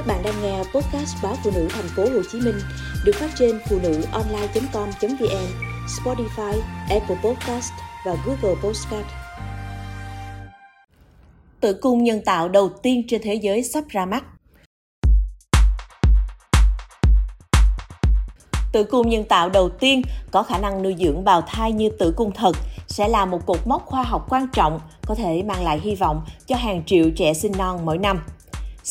Các bạn đang nghe podcast báo phụ nữ thành phố Hồ Chí Minh được phát trên phụ nữ online.com.vn, Spotify, Apple Podcast và Google Podcast. Tử cung nhân tạo đầu tiên trên thế giới sắp ra mắt. Tử cung nhân tạo đầu tiên có khả năng nuôi dưỡng bào thai như tử cung thật sẽ là một cột mốc khoa học quan trọng có thể mang lại hy vọng cho hàng triệu trẻ sinh non mỗi năm.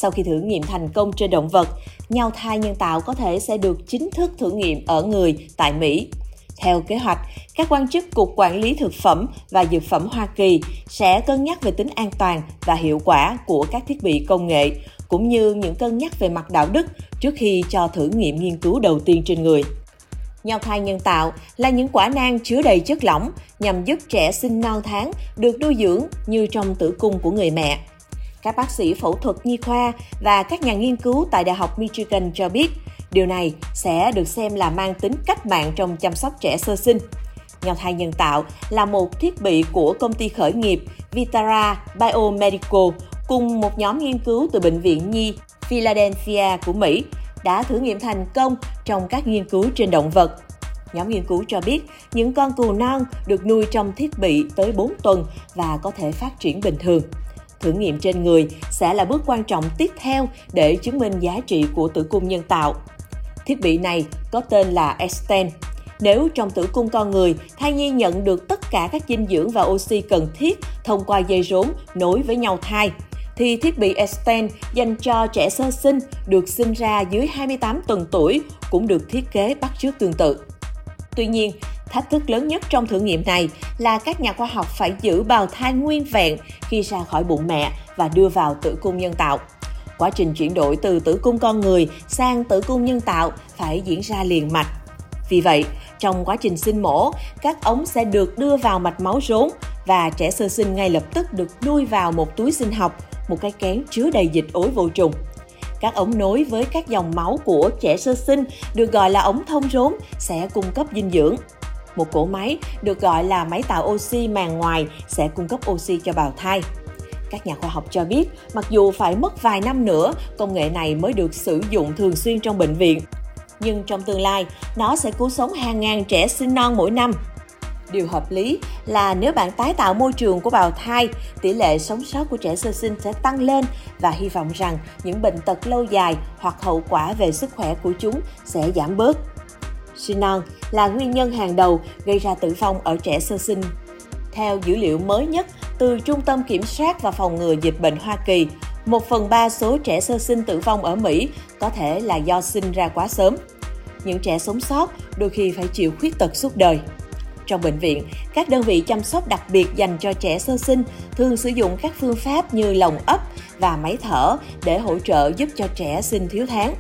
Sau khi thử nghiệm thành công trên động vật, nhau thai nhân tạo có thể sẽ được chính thức thử nghiệm ở người tại Mỹ. Theo kế hoạch, các quan chức Cục Quản lý Thực phẩm và Dược phẩm Hoa Kỳ sẽ cân nhắc về tính an toàn và hiệu quả của các thiết bị công nghệ, cũng như những cân nhắc về mặt đạo đức trước khi cho thử nghiệm nghiên cứu đầu tiên trên người. Nhau thai nhân tạo là những quả nang chứa đầy chất lỏng nhằm giúp trẻ sinh non tháng được nuôi dưỡng như trong tử cung của người mẹ. Các bác sĩ phẫu thuật nhi khoa và các nhà nghiên cứu tại Đại học Michigan cho biết, điều này sẽ được xem là mang tính cách mạng trong chăm sóc trẻ sơ sinh. Nhau thai nhân tạo là một thiết bị của công ty khởi nghiệp Vitara Biomedical cùng một nhóm nghiên cứu từ Bệnh viện Nhi Philadelphia của Mỹ đã thử nghiệm thành công trong các nghiên cứu trên động vật. Nhóm nghiên cứu cho biết những con cừu non được nuôi trong thiết bị tới 4 tuần và có thể phát triển bình thường. Thử nghiệm trên người sẽ là bước quan trọng tiếp theo để chứng minh giá trị của tử cung nhân tạo. Thiết bị này có tên là Extend. Nếu trong tử cung con người, thai nhi nhận được tất cả các dinh dưỡng và oxy cần thiết thông qua dây rốn nối với nhau thai, thì thiết bị Extend dành cho trẻ sơ sinh được sinh ra dưới 28 tuần tuổi cũng được thiết kế bắt chước tương tự. Tuy nhiên, Thách thức lớn nhất trong thử nghiệm này là các nhà khoa học phải giữ bào thai nguyên vẹn khi ra khỏi bụng mẹ và đưa vào tử cung nhân tạo. Quá trình chuyển đổi từ tử cung con người sang tử cung nhân tạo phải diễn ra liền mạch. Vì vậy, trong quá trình sinh mổ, các ống sẽ được đưa vào mạch máu rốn và trẻ sơ sinh ngay lập tức được nuôi vào một túi sinh học, một cái kén chứa đầy dịch ối vô trùng. Các ống nối với các dòng máu của trẻ sơ sinh được gọi là ống thông rốn sẽ cung cấp dinh dưỡng. Một cỗ máy được gọi là máy tạo oxy màng ngoài sẽ cung cấp oxy cho bào thai. Các nhà khoa học cho biết, mặc dù phải mất vài năm nữa, công nghệ này mới được sử dụng thường xuyên trong bệnh viện. Nhưng trong tương lai, nó sẽ cứu sống hàng ngàn trẻ sinh non mỗi năm. Điều hợp lý là nếu bạn tái tạo môi trường của bào thai, tỷ lệ sống sót của trẻ sơ sinh sẽ tăng lên và hy vọng rằng những bệnh tật lâu dài hoặc hậu quả về sức khỏe của chúng sẽ giảm bớt. Sinh non là nguyên nhân hàng đầu gây ra tử vong ở trẻ sơ sinh. Theo dữ liệu mới nhất từ Trung tâm Kiểm soát và Phòng ngừa Dịch bệnh Hoa Kỳ, một phần ba số trẻ sơ sinh tử vong ở Mỹ có thể là do sinh ra quá sớm. Những trẻ sống sót đôi khi phải chịu khuyết tật suốt đời. Trong bệnh viện, các đơn vị chăm sóc đặc biệt dành cho trẻ sơ sinh thường sử dụng các phương pháp như lồng ấp và máy thở để hỗ trợ giúp cho trẻ sinh thiếu tháng.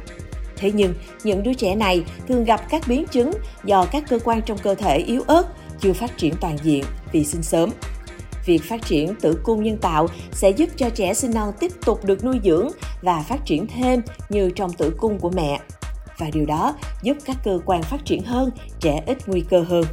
Thế nhưng, những đứa trẻ này thường gặp các biến chứng do các cơ quan trong cơ thể yếu ớt, chưa phát triển toàn diện vì sinh sớm. Việc phát triển tử cung nhân tạo sẽ giúp cho trẻ sinh non tiếp tục được nuôi dưỡng và phát triển thêm như trong tử cung của mẹ. Và điều đó giúp các cơ quan phát triển hơn, trẻ ít nguy cơ hơn.